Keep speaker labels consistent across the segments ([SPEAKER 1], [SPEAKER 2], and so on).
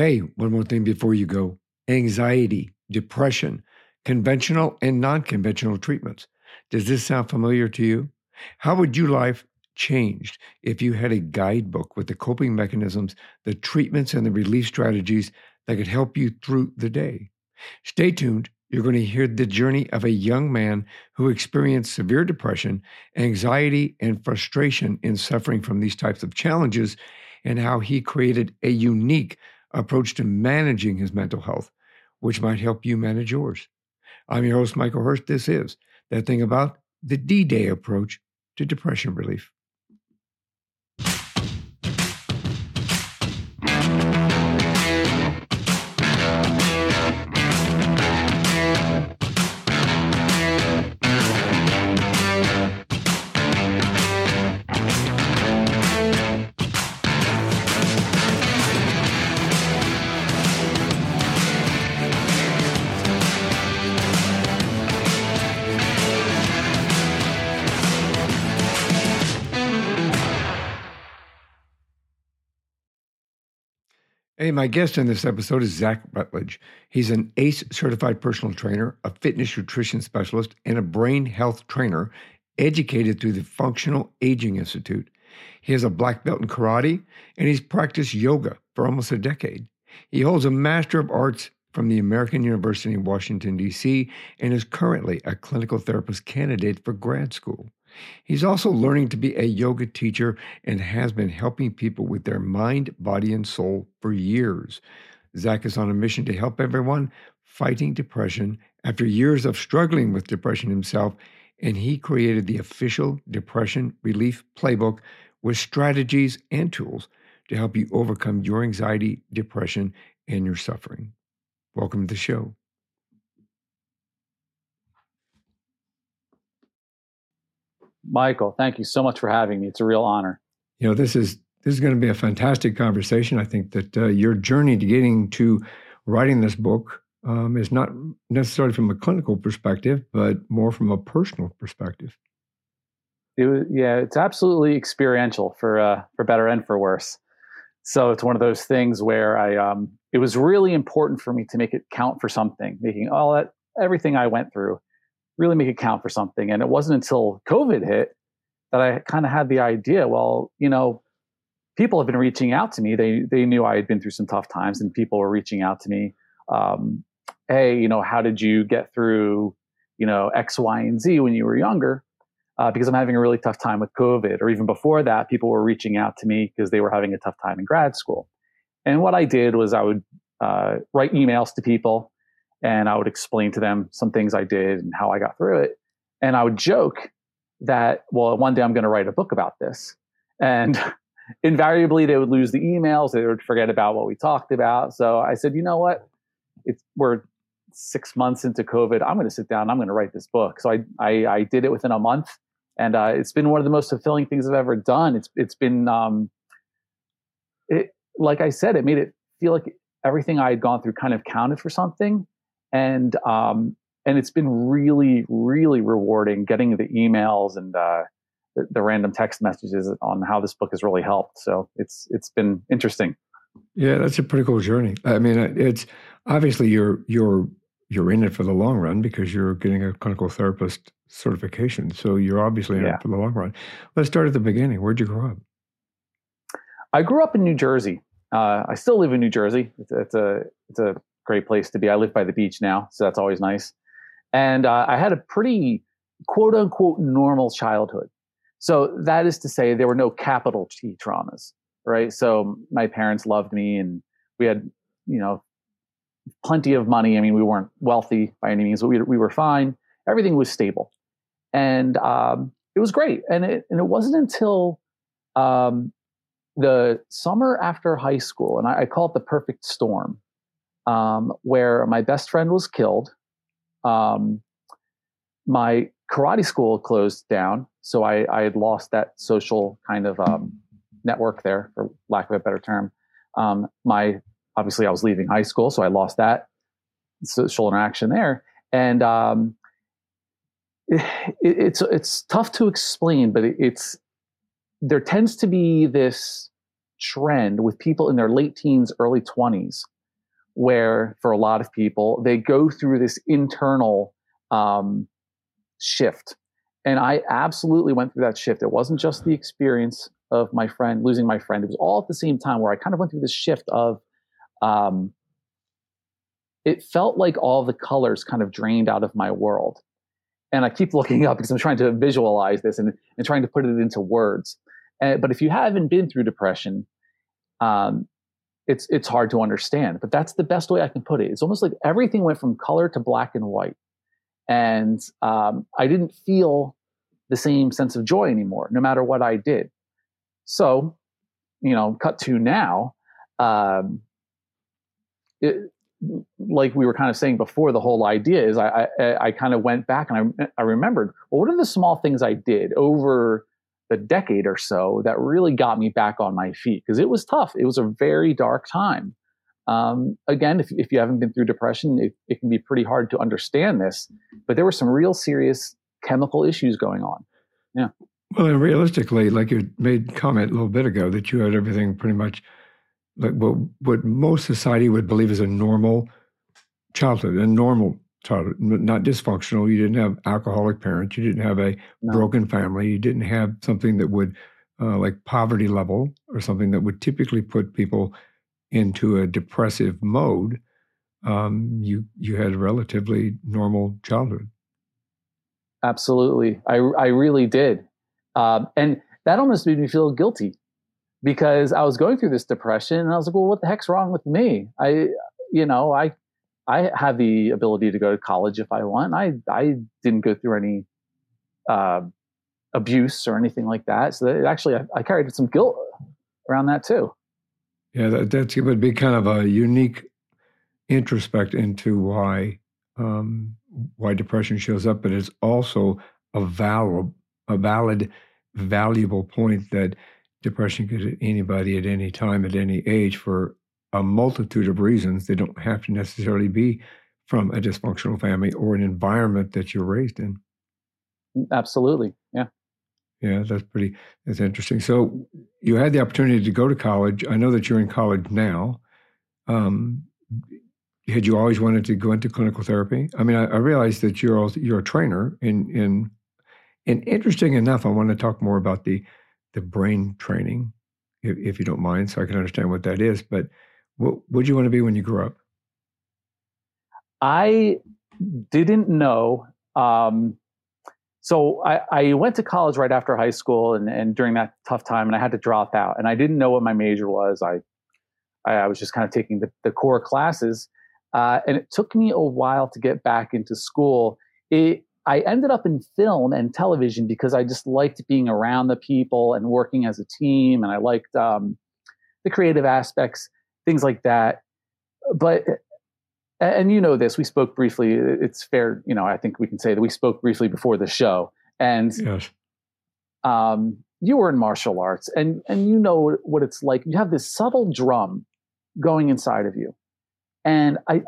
[SPEAKER 1] Hey, one more thing before you go anxiety, depression, conventional and non conventional treatments. Does this sound familiar to you? How would your life changed if you had a guidebook with the coping mechanisms, the treatments, and the relief strategies that could help you through the day? Stay tuned. You're going to hear the journey of a young man who experienced severe depression, anxiety, and frustration in suffering from these types of challenges, and how he created a unique approach to managing his mental health, which might help you manage yours. I'm your host, Michael Hurst. This is That Thing About the D Day approach to depression relief. Hey, my guest in this episode is Zach Rutledge. He's an ACE certified personal trainer, a fitness nutrition specialist, and a brain health trainer educated through the Functional Aging Institute. He has a black belt in karate and he's practiced yoga for almost a decade. He holds a Master of Arts from the American University in Washington, D.C., and is currently a clinical therapist candidate for grad school. He's also learning to be a yoga teacher and has been helping people with their mind, body, and soul for years. Zach is on a mission to help everyone fighting depression after years of struggling with depression himself, and he created the official Depression Relief Playbook with strategies and tools to help you overcome your anxiety, depression, and your suffering. Welcome to the show.
[SPEAKER 2] Michael, thank you so much for having me. It's a real honor.
[SPEAKER 1] You know, this is this is going to be a fantastic conversation. I think that uh, your journey to getting to writing this book um, is not necessarily from a clinical perspective, but more from a personal perspective.
[SPEAKER 2] It was, yeah, it's absolutely experiential for uh, for better and for worse. So it's one of those things where I um, it was really important for me to make it count for something, making all that everything I went through really make it count for something. And it wasn't until COVID hit that I kind of had the idea, well, you know, people have been reaching out to me. They they knew I had been through some tough times, and people were reaching out to me. Um, hey, you know, how did you get through, you know, X, Y, and Z when you were younger? Uh, because I'm having a really tough time with COVID, or even before that, people were reaching out to me because they were having a tough time in grad school. And what I did was I would uh, write emails to people and I would explain to them some things I did and how I got through it. And I would joke that, well, one day I'm going to write a book about this. And invariably they would lose the emails. They would forget about what we talked about. So I said, you know what? It's, we're six months into COVID. I'm going to sit down. I'm going to write this book. So I, I, I did it within a month and uh, it's been one of the most fulfilling things I've ever done. It's, it's been, um, it, like I said, it made it feel like everything I had gone through kind of counted for something and um, and it's been really really rewarding getting the emails and uh, the, the, random text messages on how this book has really helped. So it's it's been interesting.
[SPEAKER 1] Yeah, that's a pretty cool journey. I mean, it's obviously you're you're you're in it for the long run because you're getting a clinical therapist certification. So you're obviously in yeah. it for the long run. Let's start at the beginning. Where'd you grow up?
[SPEAKER 2] I grew up in New Jersey. Uh, I still live in New Jersey. It's, it's a it's a great place to be. I live by the beach now, so that's always nice. And uh, I had a pretty quote unquote normal childhood. So that is to say, there were no capital T traumas, right? So my parents loved me and we had, you know, plenty of money. I mean, we weren't wealthy by any means, but we, we were fine. Everything was stable. And um, it was great. And it, and it wasn't until um, the summer after high school, and I, I call it the perfect storm um, where my best friend was killed. Um, my karate school closed down, so I, I, had lost that social kind of um, network there, for lack of a better term. Um, my obviously I was leaving high school, so I lost that social interaction there, and um, it, it's it's tough to explain, but it, it's there tends to be this trend with people in their late teens, early 20s, where for a lot of people, they go through this internal um, shift. And I absolutely went through that shift. It wasn't just the experience of my friend losing my friend. It was all at the same time where I kind of went through this shift of, um, it felt like all the colors kind of drained out of my world. And I keep looking up because I'm trying to visualize this and, and trying to put it into words. And, but if you haven't been through depression, um, it's it's hard to understand. But that's the best way I can put it. It's almost like everything went from color to black and white, and um, I didn't feel the same sense of joy anymore, no matter what I did. So, you know, cut to now. Um, it, like we were kind of saying before, the whole idea is I, I, I kind of went back and I, I remembered, well, what are the small things I did over the decade or so that really got me back on my feet? Because it was tough. It was a very dark time. Um, again, if, if you haven't been through depression, it, it can be pretty hard to understand this, but there were some real serious chemical issues going on. Yeah.
[SPEAKER 1] Well, and realistically, like you made comment a little bit ago, that you had everything pretty much like what what most society would believe is a normal childhood, a normal childhood, not dysfunctional. You didn't have alcoholic parents. You didn't have a no. broken family. You didn't have something that would uh, like poverty level or something that would typically put people into a depressive mode. Um, you you had a relatively normal childhood.
[SPEAKER 2] Absolutely, I I really did, um, and that almost made me feel guilty because I was going through this depression and I was like, well, what the heck's wrong with me? I, you know, I, I have the ability to go to college if I want. I, I didn't go through any, uh, abuse or anything like that. So that actually, I, I, carried some guilt around that too.
[SPEAKER 1] Yeah, that, that's it would be kind of a unique introspect into why um, why depression shows up, but it's also a valid, a valid, valuable point that depression could hit anybody at any time, at any age, for a multitude of reasons. They don't have to necessarily be from a dysfunctional family or an environment that you're raised in.
[SPEAKER 2] Absolutely. Yeah.
[SPEAKER 1] Yeah, that's pretty, that's interesting. So you had the opportunity to go to college. I know that you're in college now. Um, had you always wanted to go into clinical therapy? I mean, I, I realize that you're also, you're a trainer in in and interesting enough, I want to talk more about the the brain training, if, if you don't mind, so I can understand what that is. But what would you want to be when you grew up?
[SPEAKER 2] I didn't know. Um, so I, I, went to college right after high school, and, and during that tough time, and I had to drop out, and I didn't know what my major was. I I, was just kind of taking the, the core classes, uh, and it took me a while to get back into school. It I ended up in film and television because I just liked being around the people and working as a team, and I liked um, the creative aspects, things like that. But and you know this, we spoke briefly. It's fair, you know. I think we can say that we spoke briefly before the show, and yes. um, you were in martial arts, and and you know what it's like. You have this subtle drum going inside of you, and I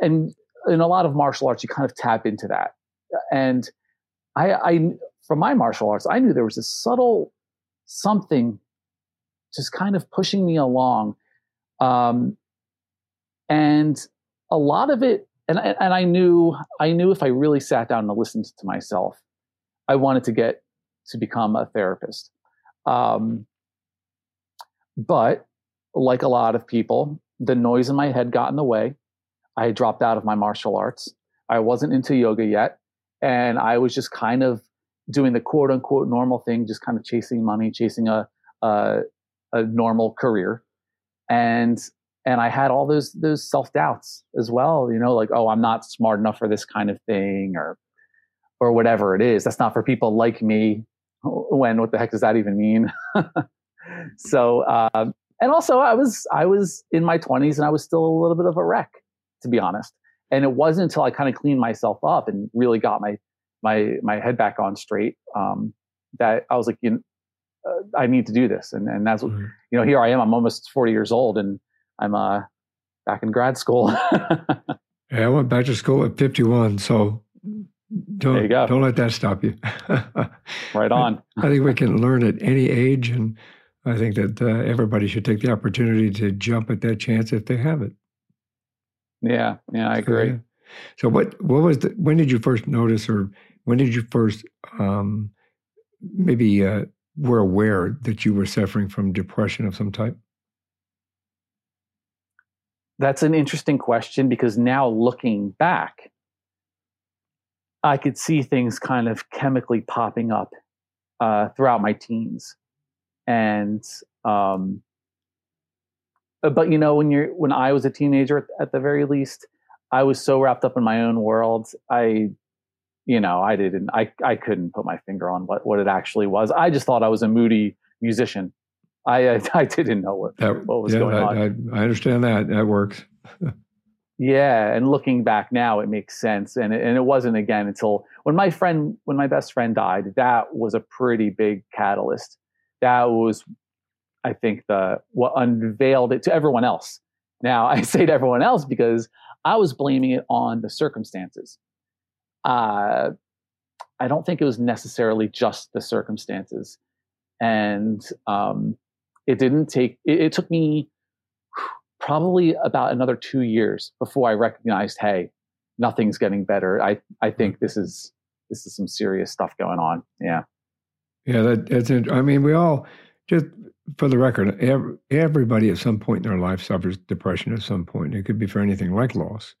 [SPEAKER 2] and in a lot of martial arts, you kind of tap into that and I, I from my martial arts, I knew there was a subtle something just kind of pushing me along. Um, and a lot of it, and, and I knew, I knew if I really sat down and listened to myself, I wanted to get to become a therapist. Um, but like a lot of people, the noise in my head got in the way. I had dropped out of my martial arts. I wasn't into yoga yet and I was just kind of doing the quote unquote normal thing, just kind of chasing money, chasing a a, a normal career, and and I had all those those self doubts as well. You know, like oh, I'm not smart enough for this kind of thing, or or whatever it is. That's not for people like me. When what the heck does that even mean? so um, and also I was I was in my 20s and I was still a little bit of a wreck, to be honest. And it wasn't until I kind of cleaned myself up and really got my my my head back on straight um, that I was like, you know, uh, I need to do this. And and that's mm-hmm. you know, here I am. I'm almost 40 years old, and I'm uh, back in grad school.
[SPEAKER 1] yeah, I went back to school at 51, so don't don't let that stop you.
[SPEAKER 2] right on.
[SPEAKER 1] I think we can learn at any age, and I think that uh, everybody should take the opportunity to jump at that chance if they have it.
[SPEAKER 2] Yeah, yeah, I agree. So, yeah.
[SPEAKER 1] so what what was the, when did you first notice, or when did you first um, maybe uh, were aware that you were suffering from depression of some type?
[SPEAKER 2] That's an interesting question because now looking back, I could see things kind of chemically popping up uh, throughout my teens, and um, uh, but you know when you're when I was a teenager at the very least, I was so wrapped up in my own world. I, you know, I didn't, I I couldn't put my finger on what what it actually was. I just thought I was a moody musician. I I, I didn't know what that, what was yeah, going
[SPEAKER 1] I,
[SPEAKER 2] on.
[SPEAKER 1] I, I understand that. That works.
[SPEAKER 2] Yeah, and looking back now, it makes sense. And it, and it wasn't again until when my friend, when my best friend died, that was a pretty big catalyst. That was, I think, the what unveiled it to everyone else. Now I say to everyone else because I was blaming it on the circumstances. Uh, I don't think it was necessarily just the circumstances, and um, it didn't take. It, it took me probably about another two years before I recognized, hey, nothing's getting better. I, I think this is this is some serious stuff going on. Yeah.
[SPEAKER 1] Yeah, that, that's. I mean, we all just for the record, every, everybody at some point in their life suffers depression at some point. It could be for anything like loss,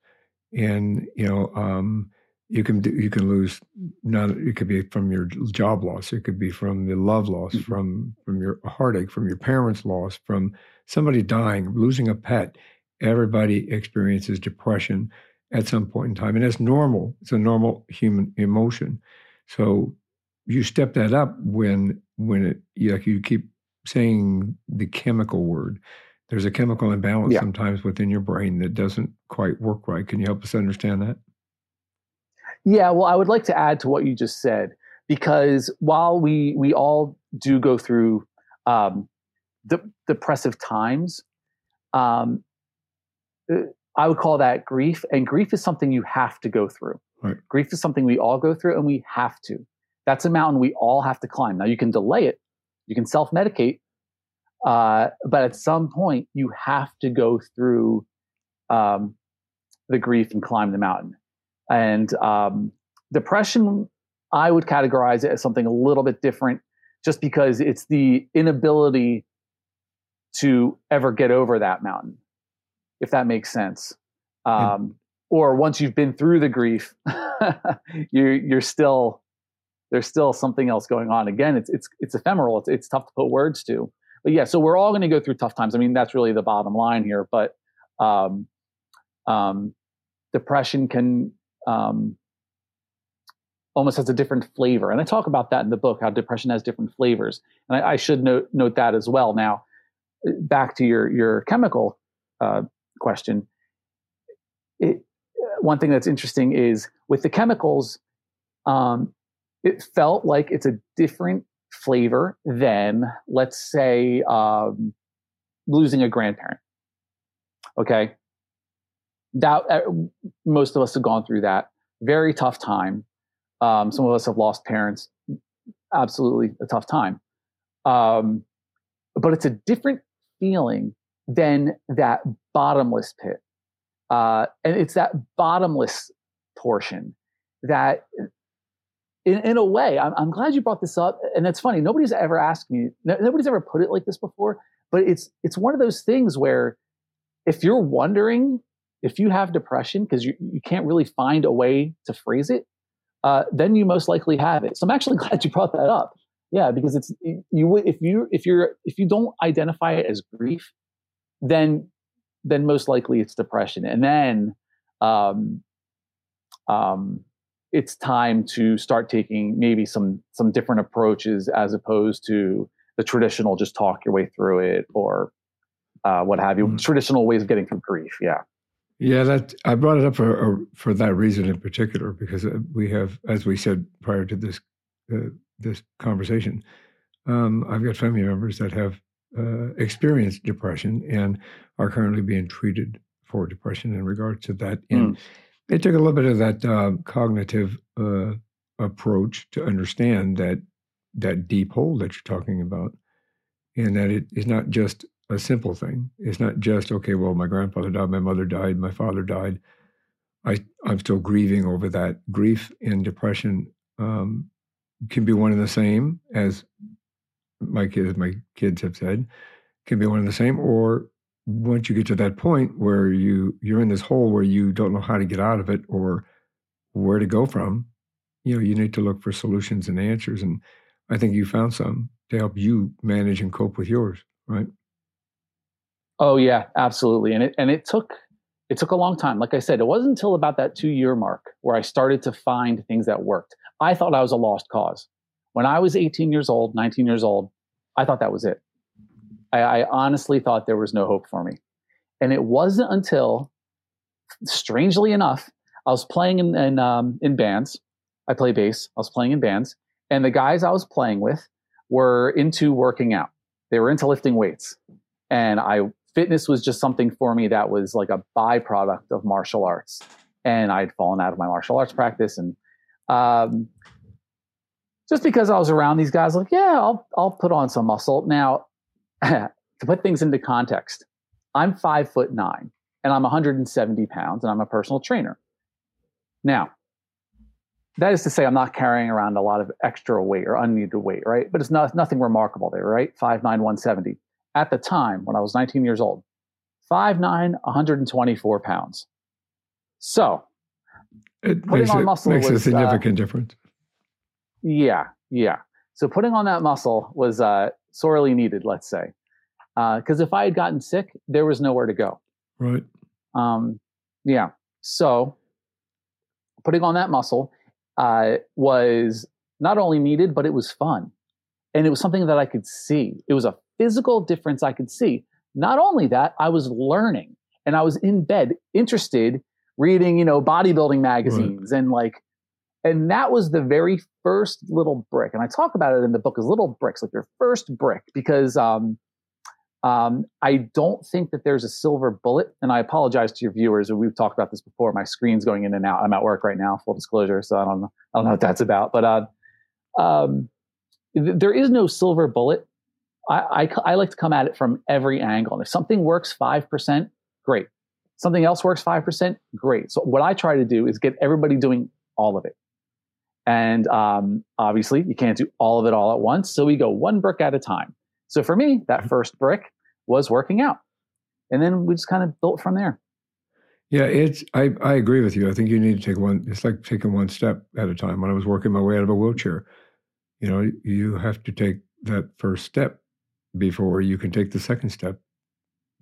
[SPEAKER 1] and you know, um, you can you can lose not it could be from your job loss it could be from the love loss mm-hmm. from from your heartache from your parents loss from somebody dying losing a pet. Everybody experiences depression at some point in time and it's normal it's a normal human emotion. So you step that up when when it like you keep saying the chemical word. There's a chemical imbalance yeah. sometimes within your brain that doesn't quite work right. Can you help us understand that
[SPEAKER 2] yeah, well, I would like to add to what you just said because while we we all do go through um, de- depressive times, um, uh, I would call that grief, and grief is something you have to go through. Right. Grief is something we all go through, and we have to. That's a mountain we all have to climb. Now, you can delay it, you can self medicate, uh, but at some point, you have to go through um, the grief and climb the mountain. And um, depression, I would categorize it as something a little bit different just because it's the inability to ever get over that mountain, if that makes sense. Um, mm. Or once you've been through the grief, you're, you're still there's still something else going on. Again, it's it's it's ephemeral. It's it's tough to put words to. But yeah, so we're all going to go through tough times. I mean, that's really the bottom line here. But um, um, depression can um, almost has a different flavor. And I talk about that in the book, how depression has different flavors. And I, I should note, note that as well. Now, back to your, your chemical uh, question. It, one thing that's interesting is with the chemicals, um, it felt like it's a different flavor than, let's say, um, losing a grandparent. Okay that uh, most of us have gone through that very tough time. Um, some of us have lost parents. Absolutely a tough time. Um, but it's a different feeling than that bottomless pit. Uh, and it's that bottomless portion that, in, in a way, I'm, I'm, glad you brought this up. And it's funny, nobody's ever asked me, nobody's ever put it like this before. But it's it's one of those things where if you're wondering if you have depression because you, you can't really find a way to phrase it, uh, then you most likely have it. So I'm actually glad you brought that up. Yeah, because it's you if you if you're if you don't identify it as grief, then then most likely it's depression, and then um, um, it's time to start taking maybe some some different approaches as opposed to the traditional just talk your way through it or uh, what have you. Mm. Traditional ways of getting through grief. Yeah.
[SPEAKER 1] Yeah, that I brought it up for uh, for that reason in particular because uh, we have, as we said prior to this uh, this conversation, um, I've got family members that have uh, experienced depression and are currently being treated for depression in regards to that. And mm. it took a little bit of that uh, cognitive uh, approach to understand that that deep hole that you're talking about. and that it is not just a simple thing. It's not just okay. Well, my grandfather died, my mother died, my father died. I I'm still grieving over that. Grief and depression um, can be one and the same, as my kids my kids have said, can be one and the same. Or once you get to that point where you you're in this hole where you don't know how to get out of it or where to go from, you know, you need to look for solutions and answers. And I think you found some to help you manage and cope with yours, right?
[SPEAKER 2] Oh yeah, absolutely. And it and it took it took a long time. Like I said, it wasn't until about that two year mark where I started to find things that worked. I thought I was a lost cause. When I was 18 years old, 19 years old, I thought that was it. I, I honestly thought there was no hope for me. And it wasn't until, strangely enough, I was playing in, in, um, in bands. I play bass. I was playing in bands. And the guys I was playing with were into working out. They were into lifting weights. And I fitness was just something for me that was like a byproduct of martial arts. And I'd fallen out of my martial arts practice. And um, just because I was around these guys, like, yeah, I'll, I'll put on some muscle. Now, to put things into context, I'm five foot nine and I'm 170 pounds and I'm a personal trainer. Now, that is to say, I'm not carrying around a lot of extra weight or unneeded weight, right? But it's not nothing remarkable there, right? 5'9, 170 at the time when I was 19 years old, 5'9, 124 pounds. So,
[SPEAKER 1] it makes, it, makes was, a uh, significant uh, difference.
[SPEAKER 2] Yeah, yeah. So putting on that muscle was uh, sorely needed, let's say, because uh, if I had gotten sick, there was nowhere to go.
[SPEAKER 1] Right.
[SPEAKER 2] Um, yeah. So putting on that muscle uh, was not only needed, but it was fun, and it was something that I could see. It was a physical difference I could see. Not only that, I was learning and I was in bed interested reading, you know, bodybuilding magazines right. and like, and that was the very first little brick. And I talk about it in the book as little bricks, like your first brick, because um, um, I don't think that there's a silver bullet. And I apologize to your viewers. We've talked about this before. My screen's going in and out. I'm at work right now, full disclosure. So I don't know, I don't know what that's about. But uh, um, th- there is no silver bullet. I, I, I like to come at it from every angle. And if something works 5%, great. Something else works 5%, great. So what I try to do is get everybody doing all of it. And um, obviously, you can't do all of it all at once. So we go one brick at a time. So for me, that mm-hmm. first brick was working out. And then we just kind of built from there.
[SPEAKER 1] Yeah, it's I, I agree with you. I think you need to take one it's like taking one step at a time. When I was working my way out of a wheelchair, you know, you have to take that first step before you can take the second step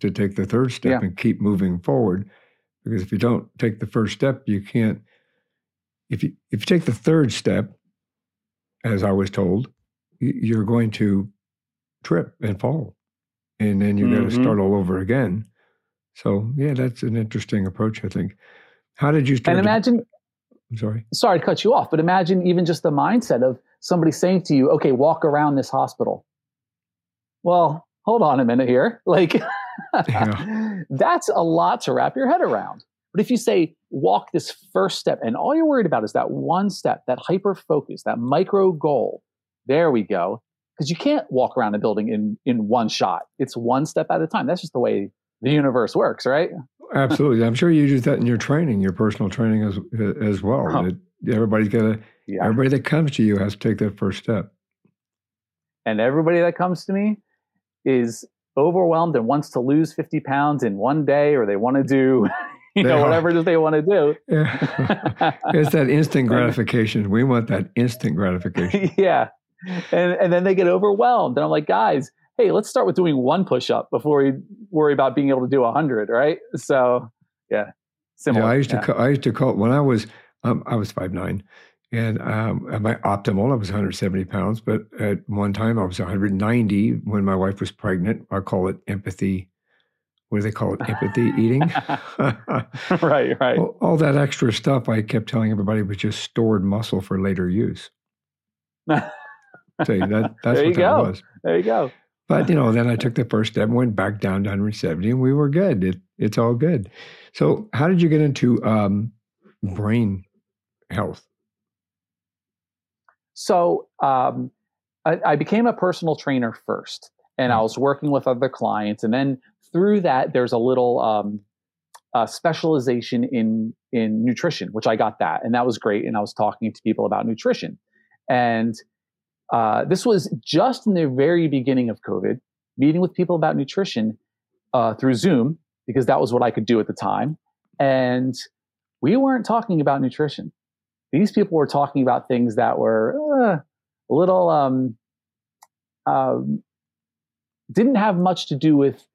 [SPEAKER 1] to take the third step yeah. and keep moving forward. Because if you don't take the first step, you can't. If you if you take the third step, as I was told, you're going to trip and fall, and then you're mm-hmm. going to start all over again. So yeah, that's an interesting approach. I think. How did you start?
[SPEAKER 2] And imagine.
[SPEAKER 1] To, I'm sorry.
[SPEAKER 2] Sorry to cut you off, but imagine even just the mindset of somebody saying to you, "Okay, walk around this hospital." Well, hold on a minute here. Like, yeah. that's a lot to wrap your head around. But if you say, walk this first step, and all you're worried about is that one step, that hyper focus, that micro goal, there we go. Because you can't walk around a building in, in one shot. It's one step at a time. That's just the way the universe works, right?
[SPEAKER 1] Absolutely. I'm sure you use that in your training, your personal training as as well. Oh. everybody's got to, yeah. everybody that comes to you has to take that first step.
[SPEAKER 2] And everybody that comes to me, is overwhelmed and wants to lose 50 pounds in one day or they want to do you know whatever it is they want to do.
[SPEAKER 1] Yeah. it's that instant gratification. We want that instant gratification.
[SPEAKER 2] Yeah. And and then they get overwhelmed and i'm like guys hey let's start with doing one push-up before we worry about being able to do a 100 right? So yeah similar.
[SPEAKER 1] Yeah, i used
[SPEAKER 2] yeah.
[SPEAKER 1] to call, i used to call when i was um, i was five nine and um, at my optimal, I was 170 pounds, but at one time I was 190 when my wife was pregnant. I call it empathy. What do they call it? Empathy eating.
[SPEAKER 2] right, right.
[SPEAKER 1] All, all, that extra stuff I kept telling everybody was just stored muscle for later use. so that, that's
[SPEAKER 2] there
[SPEAKER 1] what that was.
[SPEAKER 2] There you go.
[SPEAKER 1] But you know, then I took the first step, went back down to 170, and we were good. It, it's all good. So, how did you get into um, brain health?
[SPEAKER 2] So um, I, I, became a personal trainer first. and I was working with other clients. And then through that, there's a little um, uh, specialization in in nutrition, which I got that, and that was great. And I was talking to people about nutrition, and uh, this was just in the very beginning of COVID, meeting with people about nutrition uh, through Zoom because that was what I could do at the time, and we weren't talking about nutrition. These people were talking about things that were uh, a little um, um, didn't have much to do with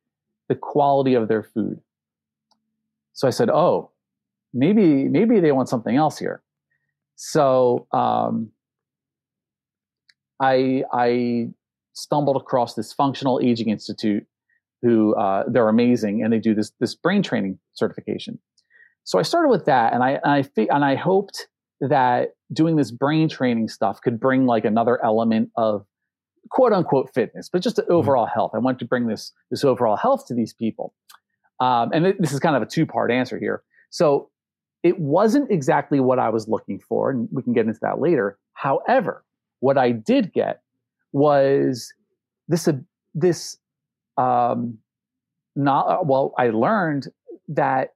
[SPEAKER 2] the quality of their food. So I said, "Oh, maybe maybe they want something else here." So um, I I stumbled across this Functional Aging Institute, who uh, they're amazing, and they do this this brain training certification. So I started with that, and I and I and I hoped that doing this brain training stuff could bring like another element of quote unquote fitness, but just mm-hmm. overall health. I want to bring this this overall health to these people. Um, and this is kind of a two part answer here. So it wasn't exactly what I was looking for, and we can get into that later. However, what I did get was this uh, this um, not well. I learned that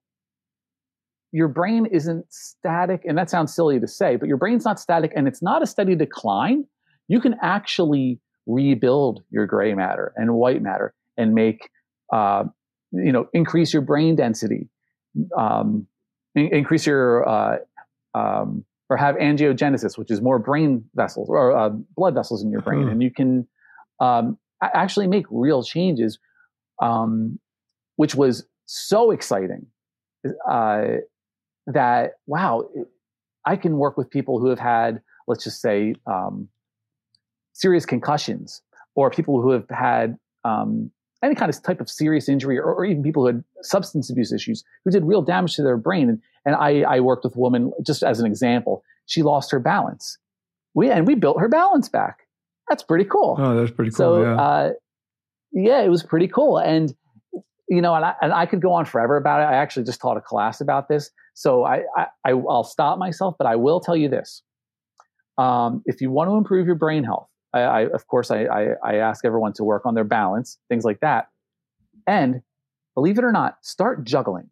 [SPEAKER 2] your brain isn't static, and that sounds silly to say, but your brain's not static, and it's not a steady decline. You can actually rebuild your gray matter and white matter and make uh, you know increase your brain density um, in- increase your uh, um, or have angiogenesis which is more brain vessels or uh, blood vessels in your brain uh-huh. and you can um, actually make real changes um, which was so exciting uh, that wow i can work with people who have had let's just say um, serious concussions or people who have had um, any kind of type of serious injury or, or, even people who had substance abuse issues who did real damage to their brain. And, and I, I worked with a woman, just as an example, she lost her balance. We, and we built her balance back. That's pretty cool.
[SPEAKER 1] Oh, that's pretty cool.
[SPEAKER 2] So,
[SPEAKER 1] yeah.
[SPEAKER 2] Uh, yeah, it was pretty cool. And, you know, and I, and I could go on forever about it. I actually just taught a class about this. So I, I, will stop myself, but I will tell you this. Um, if you want to improve your brain health, I, I of course, I, I, I ask everyone to work on their balance, things like that. And believe it or not, start juggling.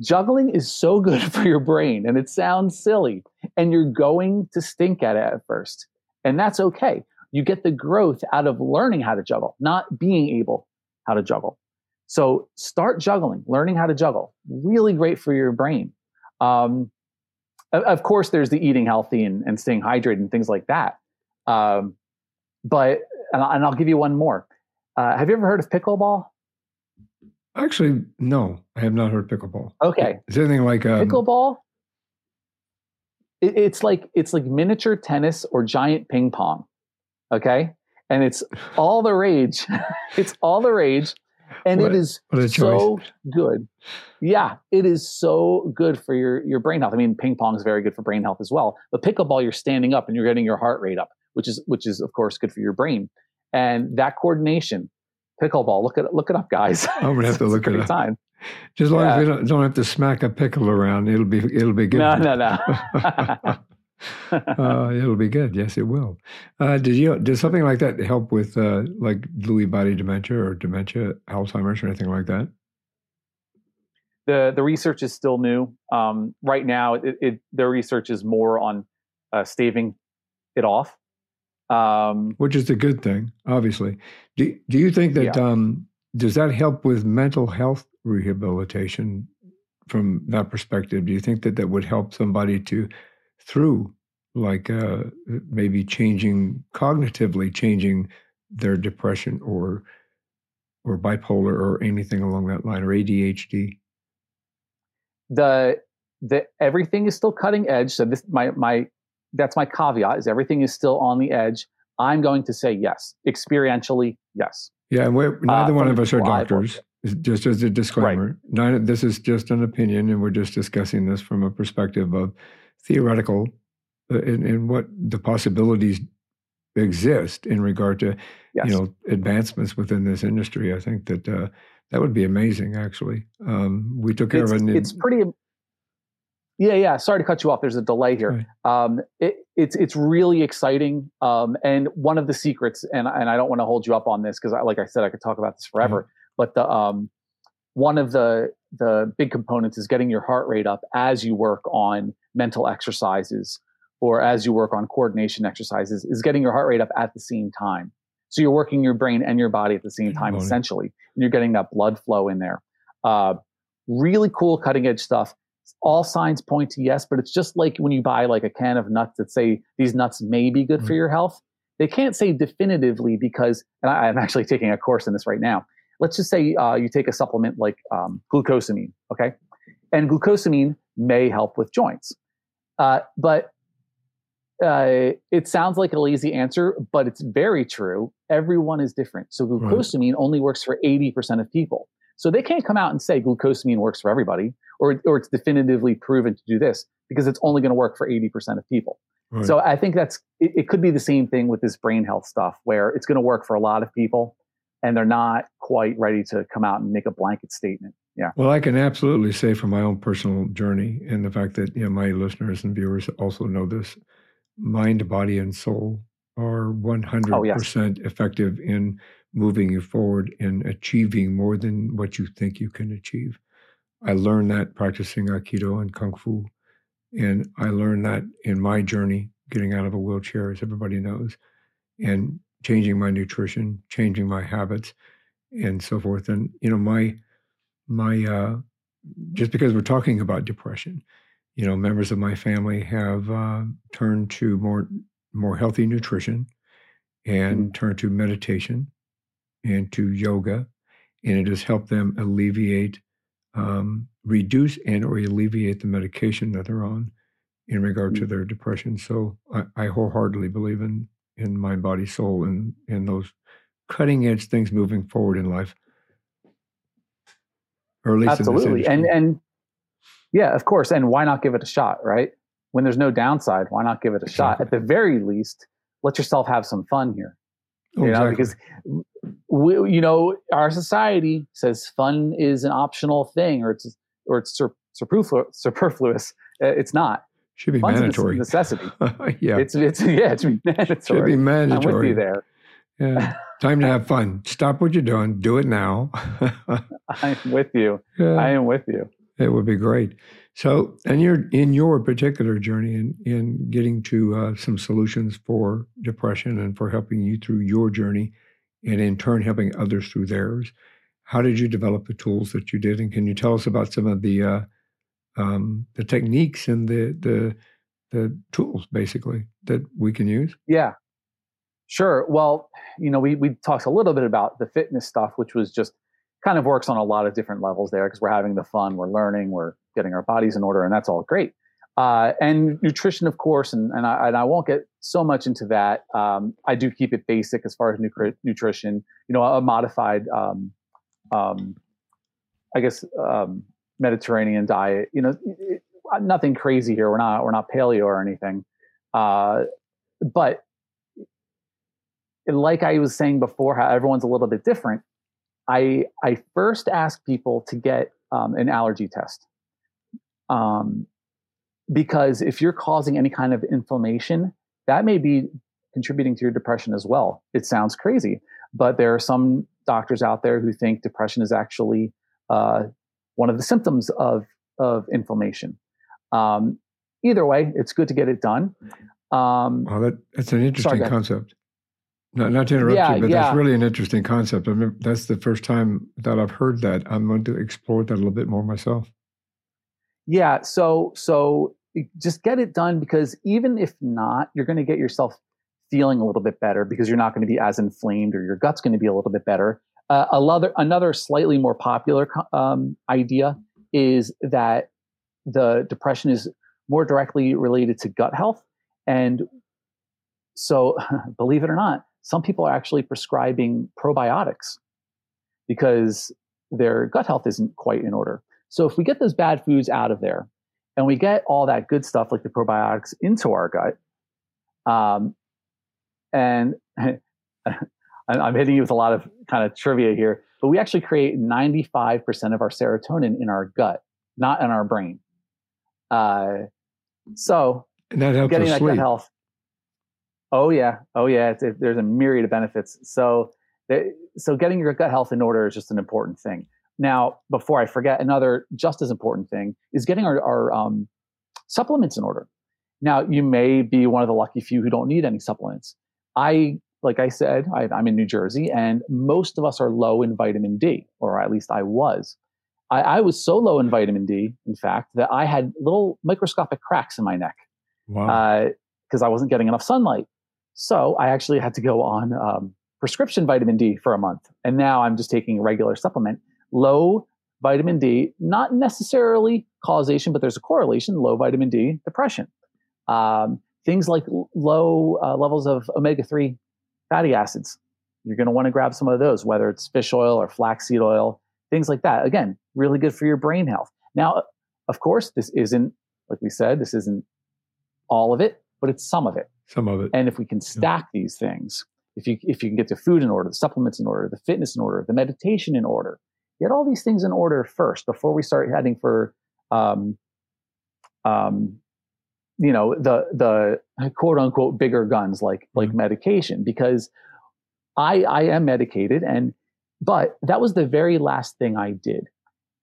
[SPEAKER 2] Juggling is so good for your brain, and it sounds silly, and you're going to stink at it at first, and that's okay. You get the growth out of learning how to juggle, not being able how to juggle. So start juggling, learning how to juggle. Really great for your brain. Um, of course, there's the eating healthy and, and staying hydrated and things like that. Um, but and I'll, give you one more. Uh, have you ever heard of pickleball?
[SPEAKER 1] Actually, no, I have not heard pickleball.
[SPEAKER 2] Okay,
[SPEAKER 1] is there anything like um,
[SPEAKER 2] pickleball? It, it's like it's like miniature tennis or giant ping pong. Okay, and it's all the rage. it's all the rage, and what, it is so good. Yeah, it is so good for your your brain health. I mean, ping pong is very good for brain health as well. But pickleball, you're standing up and you're getting your heart rate up which is which is of course good for your brain. And that coordination, pickleball. Look at look it up, guys.
[SPEAKER 1] I'm gonna have to look it up. Time. Just as long yeah. as we don't, don't, have to smack a pickle around, it'll be it'll be good.
[SPEAKER 2] No, no, no.
[SPEAKER 1] uh, it'll be good. Yes, it will. Uh, did you did something like that help with uh, like Lewy body dementia or dementia, Alzheimer's, or anything like that?
[SPEAKER 2] The the research is still new. Um, right now, it, it, the research is more on uh, staving it off.
[SPEAKER 1] Um, Which is a good thing, obviously. Do, do you think that, yeah. um, does that help with mental health rehabilitation from that perspective? Do you think that that would help somebody to, through like uh, maybe changing cognitively, changing their depression or or bipolar or anything along that line or ADHD?
[SPEAKER 2] The the everything is still cutting edge. So this my my that's my caveat is everything is still on the edge. I'm going to say yes. Experientially, yes.
[SPEAKER 1] Yeah, and neither uh, one of us are doctors. Just as a disclaimer, right. this is just an opinion, and we're just discussing this from a perspective of theoretical uh, in, in what the possibilities exist in regard to yes. you know advancements within this industry. I think that uh, that would be amazing. Actually, um, we took care
[SPEAKER 2] it's,
[SPEAKER 1] of it.
[SPEAKER 2] It's pretty Yeah, yeah. Sorry to cut you off. There's a delay here. Right. Um, it, it's it's really exciting. Um, and one of the secrets, and and I don't want to hold you up on this because, like I said, I could talk about this forever. Mm-hmm. But the um, one of the the big components is getting your heart rate up as you work on mental exercises or as you work on coordination exercises. Is getting your heart rate up at the same time. So you're working your brain and your body at the same time, essentially, and you're getting that blood flow in there. Uh, really cool, cutting edge stuff all signs point to yes, but it's just like when you buy like a can of nuts that say these nuts may be good mm-hmm. for your health. They can't say definitively because, and I, am actually taking a course in this right now. Let's just say uh, you take a supplement like um, glucosamine, okay? And glucosamine may help with joints. Uh, but uh, it sounds like a lazy answer, but it's very true. Everyone is different. So glucosamine right. only works for 80% of people. So they can't come out and say glucosamine works for everybody or, or it's definitively proven to do this because it's only going to work for 80% of people. Right. So I think that's, it, it could be the same thing with this brain health stuff where it's going to work for a lot of people and they're not quite ready to come out and make a blanket statement. Yeah.
[SPEAKER 1] Well, I can absolutely say from my own personal journey and the fact that, you know, my listeners and viewers also know this mind, body, and soul are 100% oh, yes. effective in moving you forward and achieving more than what you think you can achieve. I learned that practicing Aikido and Kung Fu. And I learned that in my journey, getting out of a wheelchair, as everybody knows, and changing my nutrition, changing my habits, and so forth. And, you know, my, my, uh, just because we're talking about depression, you know, members of my family have uh, turned to more, more healthy nutrition and mm. turned to meditation and to yoga. And it has helped them alleviate um, reduce and or alleviate the medication that they're on in regard to mm. their depression. So I, I wholeheartedly believe in in mind, body, soul, and and those cutting edge things moving forward in life.
[SPEAKER 2] Or at least absolutely, and and yeah, of course. And why not give it a shot, right? When there's no downside, why not give it a exactly. shot? At the very least, let yourself have some fun here. Oh, you know, because we, you know, our society says fun is an optional thing, or it's or it's superfluous. Uh, it's not.
[SPEAKER 1] Should be Fun's mandatory.
[SPEAKER 2] necessity.
[SPEAKER 1] yeah.
[SPEAKER 2] It's it's yeah. It's mandatory.
[SPEAKER 1] Should be mandatory.
[SPEAKER 2] I'm with you there.
[SPEAKER 1] Yeah. Time to have fun. Stop what you're doing. Do it now.
[SPEAKER 2] I'm with you. Yeah. I am with you.
[SPEAKER 1] It would be great. So, and you're in your particular journey in in getting to uh, some solutions for depression and for helping you through your journey and in turn helping others through theirs. How did you develop the tools that you did, and can you tell us about some of the uh, um, the techniques and the the the tools basically that we can use?
[SPEAKER 2] Yeah, sure. Well, you know, we we talked a little bit about the fitness stuff, which was just kind of works on a lot of different levels there because we're having the fun, we're learning, we're getting our bodies in order, and that's all great. Uh, and nutrition, of course, and, and I, and, I, won't get so much into that. Um, I do keep it basic as far as nu- nutrition. You know, a modified, um, um, I guess, um, Mediterranean diet. You know, it, nothing crazy here. We're not we're not paleo or anything. Uh, but like I was saying before, how everyone's a little bit different. I I first ask people to get um, an allergy test. Um, because if you're causing any kind of inflammation, that may be contributing to your depression as well. It sounds crazy, but there are some doctors out there who think depression is actually uh, one of the symptoms of of inflammation. Um, either way, it's good to get it done. Um,
[SPEAKER 1] well, that, that's an interesting sorry, concept. Not, not to interrupt yeah, you, but yeah. that's really an interesting concept. I mean, that's the first time that I've heard that. I'm going to explore that a little bit more myself.
[SPEAKER 2] Yeah. So so just get it done because even if not, you're going to get yourself feeling a little bit better because you're not going to be as inflamed or your gut's going to be a little bit better. Uh, another another slightly more popular um, idea is that the depression is more directly related to gut health, and so believe it or not, some people are actually prescribing probiotics because their gut health isn't quite in order. So if we get those bad foods out of there and we get all that good stuff like the probiotics into our gut, um, and I'm hitting you with a lot of kind of trivia here, but we actually create 95% of our serotonin in our gut, not in our brain. Uh, so
[SPEAKER 1] and that helps
[SPEAKER 2] getting that
[SPEAKER 1] sleep.
[SPEAKER 2] gut health. Oh yeah, oh yeah. It's, it, there's a myriad of benefits. So, so getting your gut health in order is just an important thing. Now, before I forget, another just as important thing is getting our, our um, supplements in order. Now, you may be one of the lucky few who don't need any supplements. I, like I said, I, I'm in New Jersey, and most of us are low in vitamin D, or at least I was. I, I was so low in vitamin D, in fact, that I had little microscopic cracks in my neck
[SPEAKER 1] Wow.
[SPEAKER 2] because I wasn't getting enough sunlight. So I actually had to go on um, prescription vitamin D for a month. And now I'm just taking a regular supplement. Low vitamin D, not necessarily causation, but there's a correlation low vitamin D, depression. Um, things like low uh, levels of omega 3 fatty acids. You're going to want to grab some of those, whether it's fish oil or flaxseed oil, things like that. Again, really good for your brain health. Now, of course, this isn't, like we said, this isn't all of it, but it's some of it.
[SPEAKER 1] Some of it.
[SPEAKER 2] And if we can stack these things, if you if you can get the food in order, the supplements in order, the fitness in order, the meditation in order, get all these things in order first before we start heading for um, um, you know the the quote unquote bigger guns like like
[SPEAKER 1] Mhm.
[SPEAKER 2] medication because I I am medicated and but that was the very last thing I did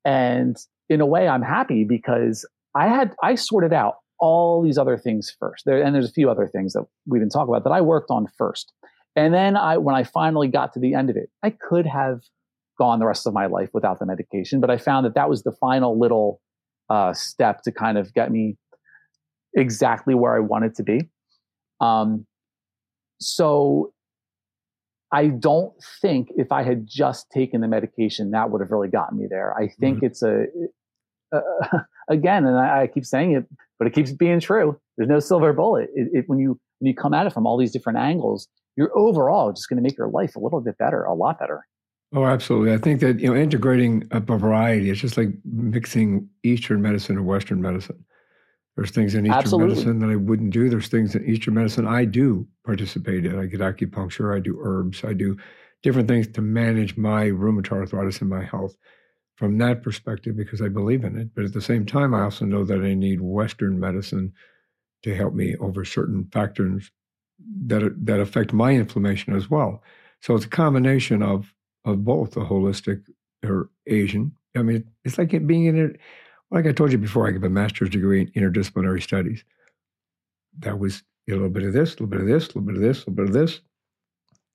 [SPEAKER 2] and in a way I'm happy because I had I sorted out all these other things first there and there's a few other things that we didn't talk about that I worked on first and then I when I finally got to the end of it I could have gone the rest of my life without the medication but I found that that was the final little uh, step to kind of get me exactly where I wanted to be. Um, so I don't think if I had just taken the medication, that would have really gotten me there. I think it's a, uh, again, and I, I, keep saying it, but it keeps being true. There's no silver bullet. It, it, when you when you come at it from all these different angles, you're overall just going to make your life a little bit better, a lot better.
[SPEAKER 1] Oh, absolutely. I think that you know integrating a variety. It's just like mixing Eastern medicine and Western medicine. There's things in Eastern
[SPEAKER 2] Absolutely.
[SPEAKER 1] medicine that I wouldn't do. There's things in Eastern medicine I do participate in. I get acupuncture. I do herbs. I do different things to manage my rheumatoid arthritis and my health from that perspective because I believe in it. But at the same time, I also know that I need Western medicine to help me over certain factors that that affect my inflammation as well. So it's a combination of of both the holistic or Asian. I mean, it's like it being in it. Like I told you before, I have a master's degree in interdisciplinary studies. That was a little bit of this, a little bit of this, a little bit of this, a little bit of this,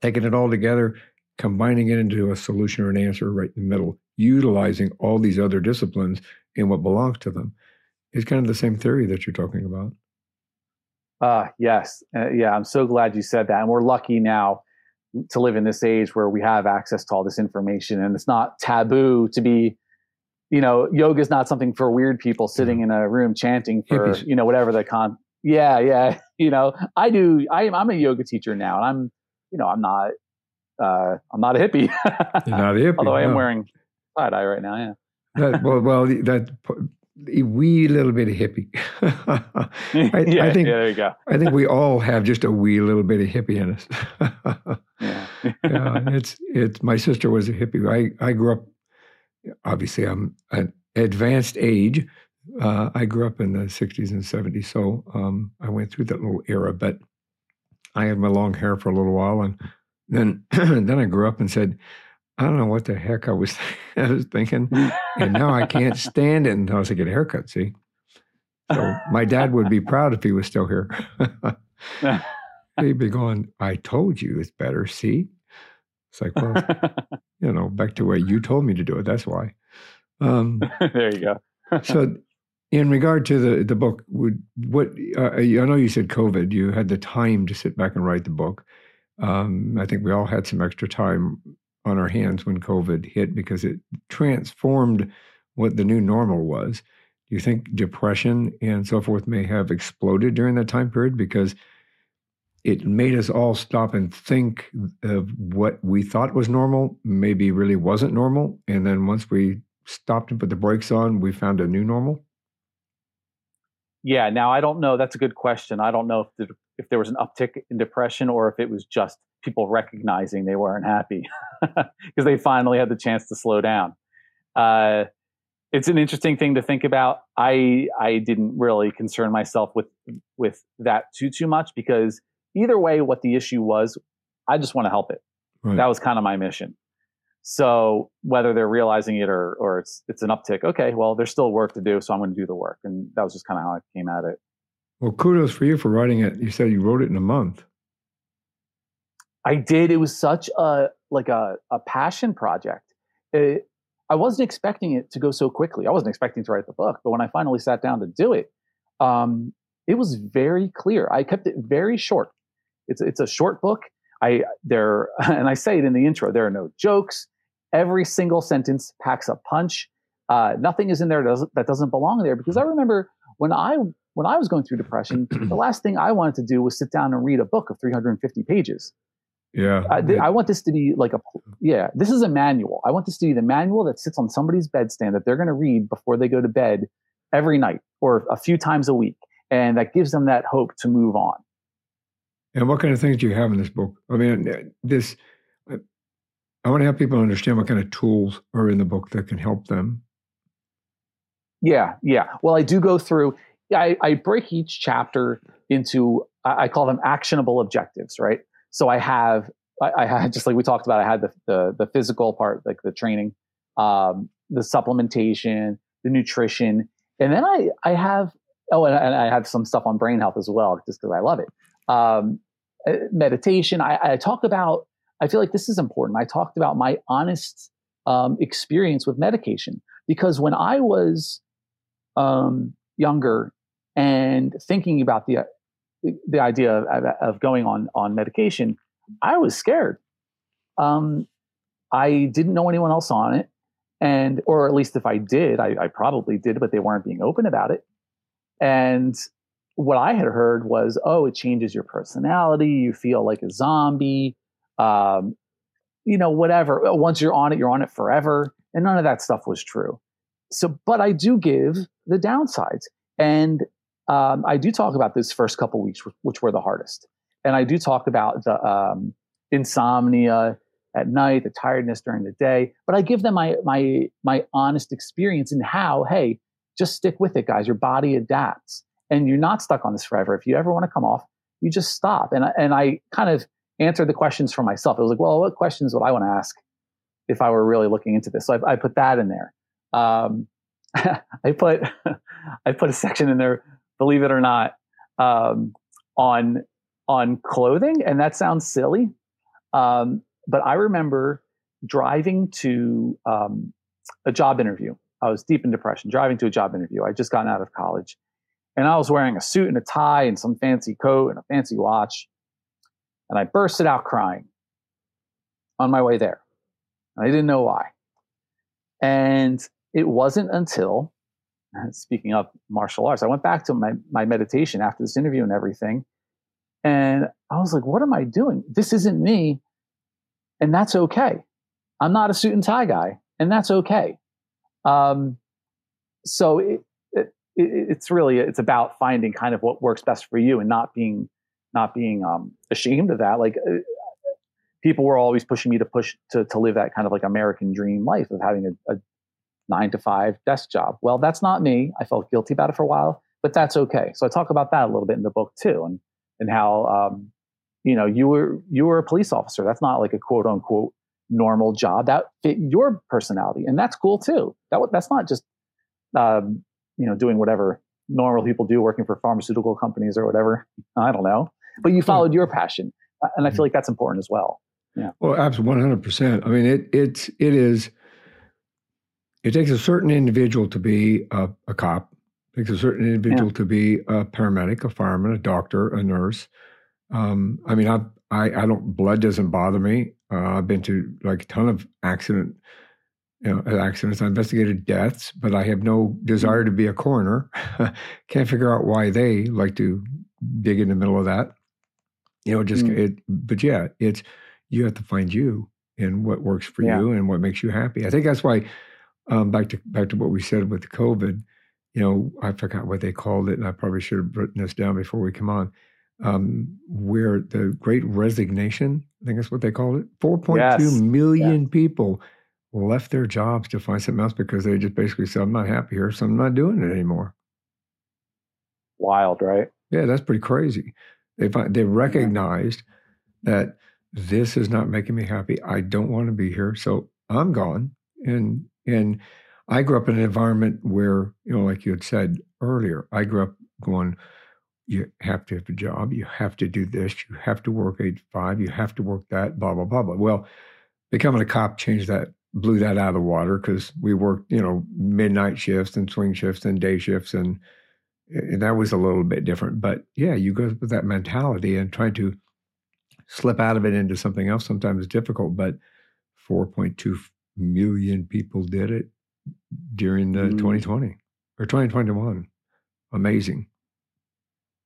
[SPEAKER 1] taking it all together, combining it into a solution or an answer right in the middle, utilizing all these other disciplines and what belongs to them. It's kind of the same theory that you're talking about.
[SPEAKER 2] Uh, yes. Uh, yeah, I'm so glad you said that. And we're lucky now to live in this age where we have access to all this information and it's not taboo to be, you know, yoga is not something for weird people sitting in a room chanting for,
[SPEAKER 1] Hippies.
[SPEAKER 2] you know, whatever the con. Yeah, yeah. You know, I do. I am. I'm a yoga teacher now, and I'm, you know, I'm not. Uh, I'm not a hippie.
[SPEAKER 1] You're not a hippie.
[SPEAKER 2] Although I am wearing tie dye right now. Yeah.
[SPEAKER 1] that, well, well, that a wee little bit of hippie. I,
[SPEAKER 2] yeah,
[SPEAKER 1] I think
[SPEAKER 2] yeah, there you go.
[SPEAKER 1] I think we all have just a wee little bit of hippie in us.
[SPEAKER 2] Yeah.
[SPEAKER 1] yeah, it's it's. My sister was a hippie. I I grew up. Obviously, I'm an advanced age. Uh, I grew up in the '60s and '70s, so um, I went through that little era. But I had my long hair for a little while, and then then I grew up and said, I don't know what the heck I was I was thinking, and now I can't stand it until I get a haircut. See, so my dad would be proud if he was still here. He'd be going, "I told you it's better." See, it's like, well, you know, back to where you told me to do it. That's why. Um,
[SPEAKER 2] there you go.
[SPEAKER 1] so, in regard to the the book, would what uh, I know you said COVID. You had the time to sit back and write the book. Um, I think we all had some extra time on our hands when COVID hit because it transformed what the new normal was. Do you think depression and so forth may have exploded during that time period because it made us all stop and think of what we thought was normal, maybe really wasn't normal, and then once we stopped and put the brakes on, we found a new normal?
[SPEAKER 2] Yeah. Now I don't know. That's a good question. I don't know if the, if there was an uptick in depression or if it was just people recognizing they weren't happy because they finally had the chance to slow down. Uh, it's an interesting thing to think about. I I didn't really concern myself with with that too too much because either way, what the issue was, I just want to help it. Right. That was kind of my mission. So whether they're realizing it or or it's it's an uptick, okay, well, there's still work to do, so I'm going to do the work, and that was just kind of how I came at it.
[SPEAKER 1] Well, kudos for you for writing it. You said you wrote it in a month.
[SPEAKER 2] I did. It was such a like a a passion project. It, I wasn't expecting it to go so quickly. I wasn't expecting to write the book, but when I finally sat down to do it, um, it was very clear. I kept it very short. It's it's a short book. I there and I say it in the intro. There are no jokes. Every single sentence packs a punch. Uh, nothing is in there that doesn't, that doesn't belong there because I remember when I when I was going through depression, the last thing I wanted to do was sit down and read a book of 350 pages.
[SPEAKER 1] Yeah.
[SPEAKER 2] Uh, th- I want this to be like a, yeah, this is a manual. I want this to be the manual that sits on somebody's bedstand that they're going to read before they go to bed every night or a few times a week. And that gives them that hope to move on.
[SPEAKER 1] And what kind of things do you have in this book? I mean, uh, this, I want to help people understand what kind of tools are in the book that can help them.
[SPEAKER 2] Yeah, yeah. Well, I do go through, I, I break each chapter into, I call them actionable objectives, right? So I have, I, I, had just like we talked about, I had the, the, the physical part, like the training, um, the supplementation, the nutrition, and then I, I have, oh, and, and I have some stuff on brain health as well, just because I love it. Um, uh, meditation. I, I, talk about, I feel like this is important. I talked about my honest um, experience with medication because when I was um, younger and thinking about the the idea of, of going on on medication, I was scared. Um, I didn't know anyone else on it, and or at least if I did, I, I probably did, but they weren't being open about it. And what I had heard was, oh, it changes your personality. You feel like a zombie. Um, you know, whatever. Once you're on it, you're on it forever. And none of that stuff was true. So, but I do give the downsides. And um, I do talk about this first couple weeks, which were the hardest. And I do talk about the um, insomnia at night, the tiredness during the day. But I give them my my my honest experience in how, hey, just stick with it, guys. Your body adapts, and you're not stuck on this forever. If you ever want to come off, you just stop. And and I kind of answered the questions for myself. It was like, well, what questions would I want to ask if I were really looking into this? So I, I put that in there. Um, I put I put a section in there believe it or not, um, on on clothing, and that sounds silly, um, but I remember driving to um, a job interview. I was deep in depression, driving to a job interview. I just gotten out of college, and I was wearing a suit and a tie and some fancy coat and a fancy watch, and I bursted out crying on my way there. I didn't know why, and it wasn't until speaking of martial arts, I went back to my, my meditation after this interview and everything. And I was like, what am I doing? This isn't me. And that's okay. I'm not a suit and tie guy, and that's okay. Um, so it, it, it's really it's about finding kind of what works best for you and not being not being um, ashamed of that. Like uh, people were always pushing me to push to to live that kind of like American dream life of having a, a nine to five desk job. Well, that's not me. I felt guilty about it for a while, but that's okay. So I talk about that a little bit in the book too, and and how um, you know you were you were a police officer. That's not like a quote unquote normal job that fit your personality, and that's cool too. That that's not just um, you know doing whatever normal people do, working for pharmaceutical companies or whatever. I don't know, but you followed your passion, and I feel hmm. like that's important as well. Yeah.
[SPEAKER 1] Well, absolutely, one hundred percent. I mean, it it's it is it takes a certain individual to be a, a cop. It takes a certain individual yeah. to be a paramedic, a fireman, a doctor, a nurse. Um, I mean, I, I, I don't. Blood doesn't bother me. Uh, I've been to like a ton of accident, you know, accidents. I investigated deaths, but I have no desire to be a coroner. Can't figure out why they like to dig in the middle of that. You know, just mm. it. But yeah, it's you have to find you and what works for yeah. you and what makes you happy. I think that's why um, back to back to what we said with COVID, you know, I forgot what they called it, and I probably should have written this down before we come on. Um, where the Great Resignation, I think that's what they called it. Four point two million yes. people left their jobs to find something else because they just basically said, I'm not happy here, so I'm not doing it anymore.
[SPEAKER 2] Wild, right?
[SPEAKER 1] Yeah, that's pretty crazy. They find, they recognized that this is not making me happy. I don't want to be here, so I'm gone. And and I grew up in an environment where, you know, like you had said earlier, I grew up going, you have to have a job, you have to do this, you have to work eight to five, you have to work that, blah, blah, blah, blah. Well, becoming a cop changed that, blew that out of the water because we worked, you know, midnight shifts and swing shifts and day shifts and and that was a little bit different. But yeah, you go with that mentality and trying to slip out of it into something else sometimes is difficult. But 4.2 million people did it during the mm. 2020 or 2021. Amazing.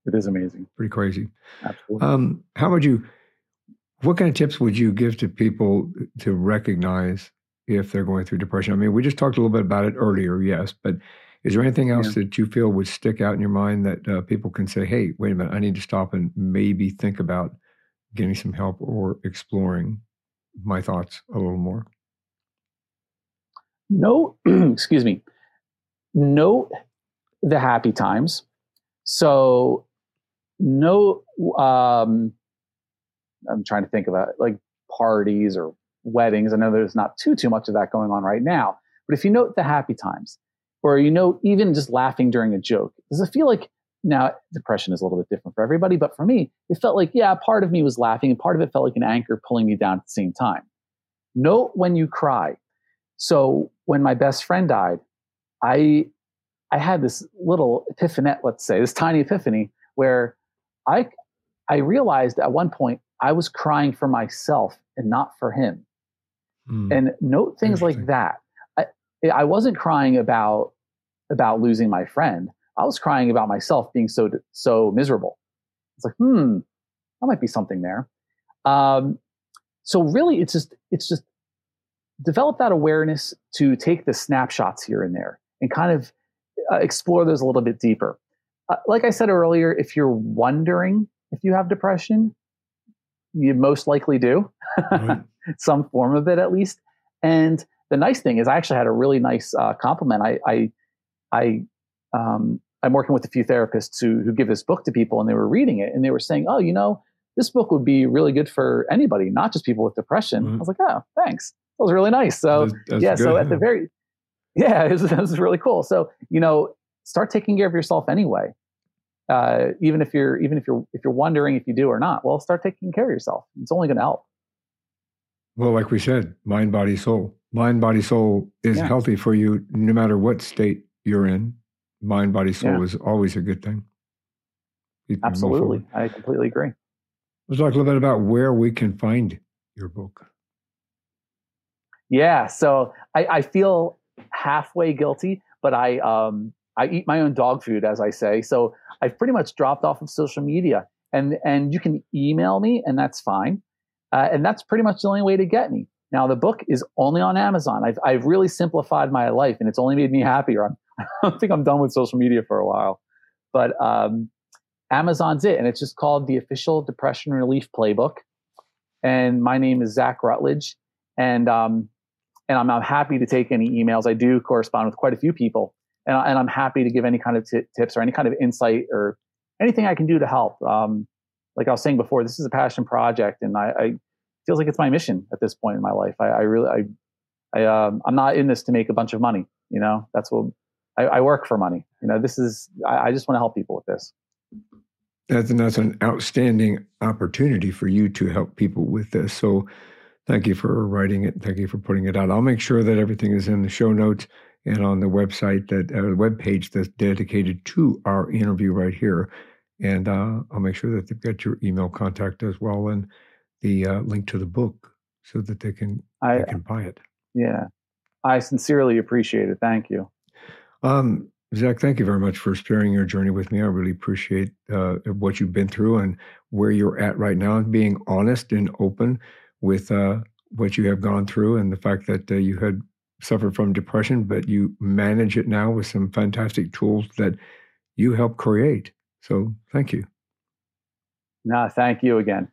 [SPEAKER 2] It is amazing.
[SPEAKER 1] Pretty crazy.
[SPEAKER 2] Absolutely.
[SPEAKER 1] Um, how would you, what kind of tips would you give to people to recognize if they're going through depression? I mean, we just talked a little bit about it earlier, yes, but is there anything else yeah. that you feel would stick out in your mind that uh, people can say, hey, wait a minute, I need to stop and maybe think about getting some help or exploring my thoughts a little more?
[SPEAKER 2] Note, excuse me, note the happy times. So, no, um, I'm trying to think about like parties or weddings. I know there's not too too much of that going on right now, but if you note the happy times, or you know, even just laughing during a joke. Does it feel like now depression is a little bit different for everybody, but for me, it felt like, yeah, part of me was laughing and part of it felt like an anchor pulling me down at the same time. Note when you cry. So when my best friend died, I I had this little epiphanet, let's say, this tiny epiphany where I I realized at one point I was crying for myself and not for him. Mm. And note things like that. I wasn't crying about about losing my friend. I was crying about myself being so so miserable. It's like, hmm, that might be something there. Um, so really, it's just it's just develop that awareness to take the snapshots here and there and kind of uh, explore those a little bit deeper. Uh, like I said earlier, if you're wondering if you have depression, you most likely do, right. some form of it at least. And the nice thing is I actually had a really nice uh, compliment. I, I, I, um, I'm working with a few therapists who, who give this book to people and they were reading it and they were saying, oh, you know, this book would be really good for anybody, not just people with depression. Mm-hmm. I was like, oh, thanks. That was really nice. So that's, that's yeah, good, so at the very, yeah, it was, it was really cool. So, you know, start taking care of yourself anyway. Uh, even if you're, even if you're, if you're wondering if you do or not, well, start taking care of yourself. It's only going to help.
[SPEAKER 1] Well, like we said, mind, body, soul mind, body, soul is yeah. healthy for you no matter what state you're in. Mind, body, soul yeah. is always a good thing.
[SPEAKER 2] Absolutely. I completely agree.
[SPEAKER 1] Let's talk a little bit about where we can find your book.
[SPEAKER 2] Yeah. So I, I feel halfway guilty, but I um I eat my own dog food, as I say. So I've pretty much dropped off of social media. And and you can email me, and that's fine. Uh, and that's pretty much the only way to get me. Now the book is only on Amazon. I've, I've really simplified my life and it's only made me happier. I'm, I don't think I'm done with social media for a while, but um, Amazon's it. And it's just called the official depression relief playbook. And my name is Zach Rutledge. And, um, and I'm, I'm happy to take any emails. I do correspond with quite a few people and, and I'm happy to give any kind of t- tips or any kind of insight or anything I can do to help. Um, like I was saying before, this is a passion project and I, I feels like it's my mission at this point in my life. I, I really, I, I, um, I'm not in this to make a bunch of money. You know, that's what I, I work for money. You know, this is, I, I just want to help people with this.
[SPEAKER 1] That's, that's an outstanding opportunity for you to help people with this. So thank you for writing it. Thank you for putting it out. I'll make sure that everything is in the show notes and on the website that uh, web page that's dedicated to our interview right here. And uh, I'll make sure that they've got your email contact as well. And the uh, link to the book so that they can I, they can buy it.
[SPEAKER 2] Yeah, I sincerely appreciate it. Thank you.
[SPEAKER 1] Um, Zach, thank you very much for sharing your journey with me. I really appreciate uh, what you've been through and where you're at right now, and being honest and open with uh, what you have gone through, and the fact that uh, you had suffered from depression, but you manage it now with some fantastic tools that you help create. So, thank you.
[SPEAKER 2] No, thank you again.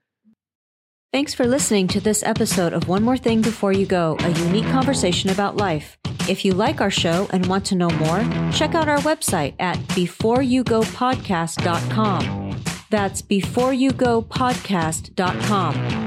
[SPEAKER 3] Thanks for listening to this episode of One More Thing Before You Go, a unique conversation about life. If you like our show and want to know more, check out our website at beforeyougopodcast.com. That's beforeyougopodcast.com.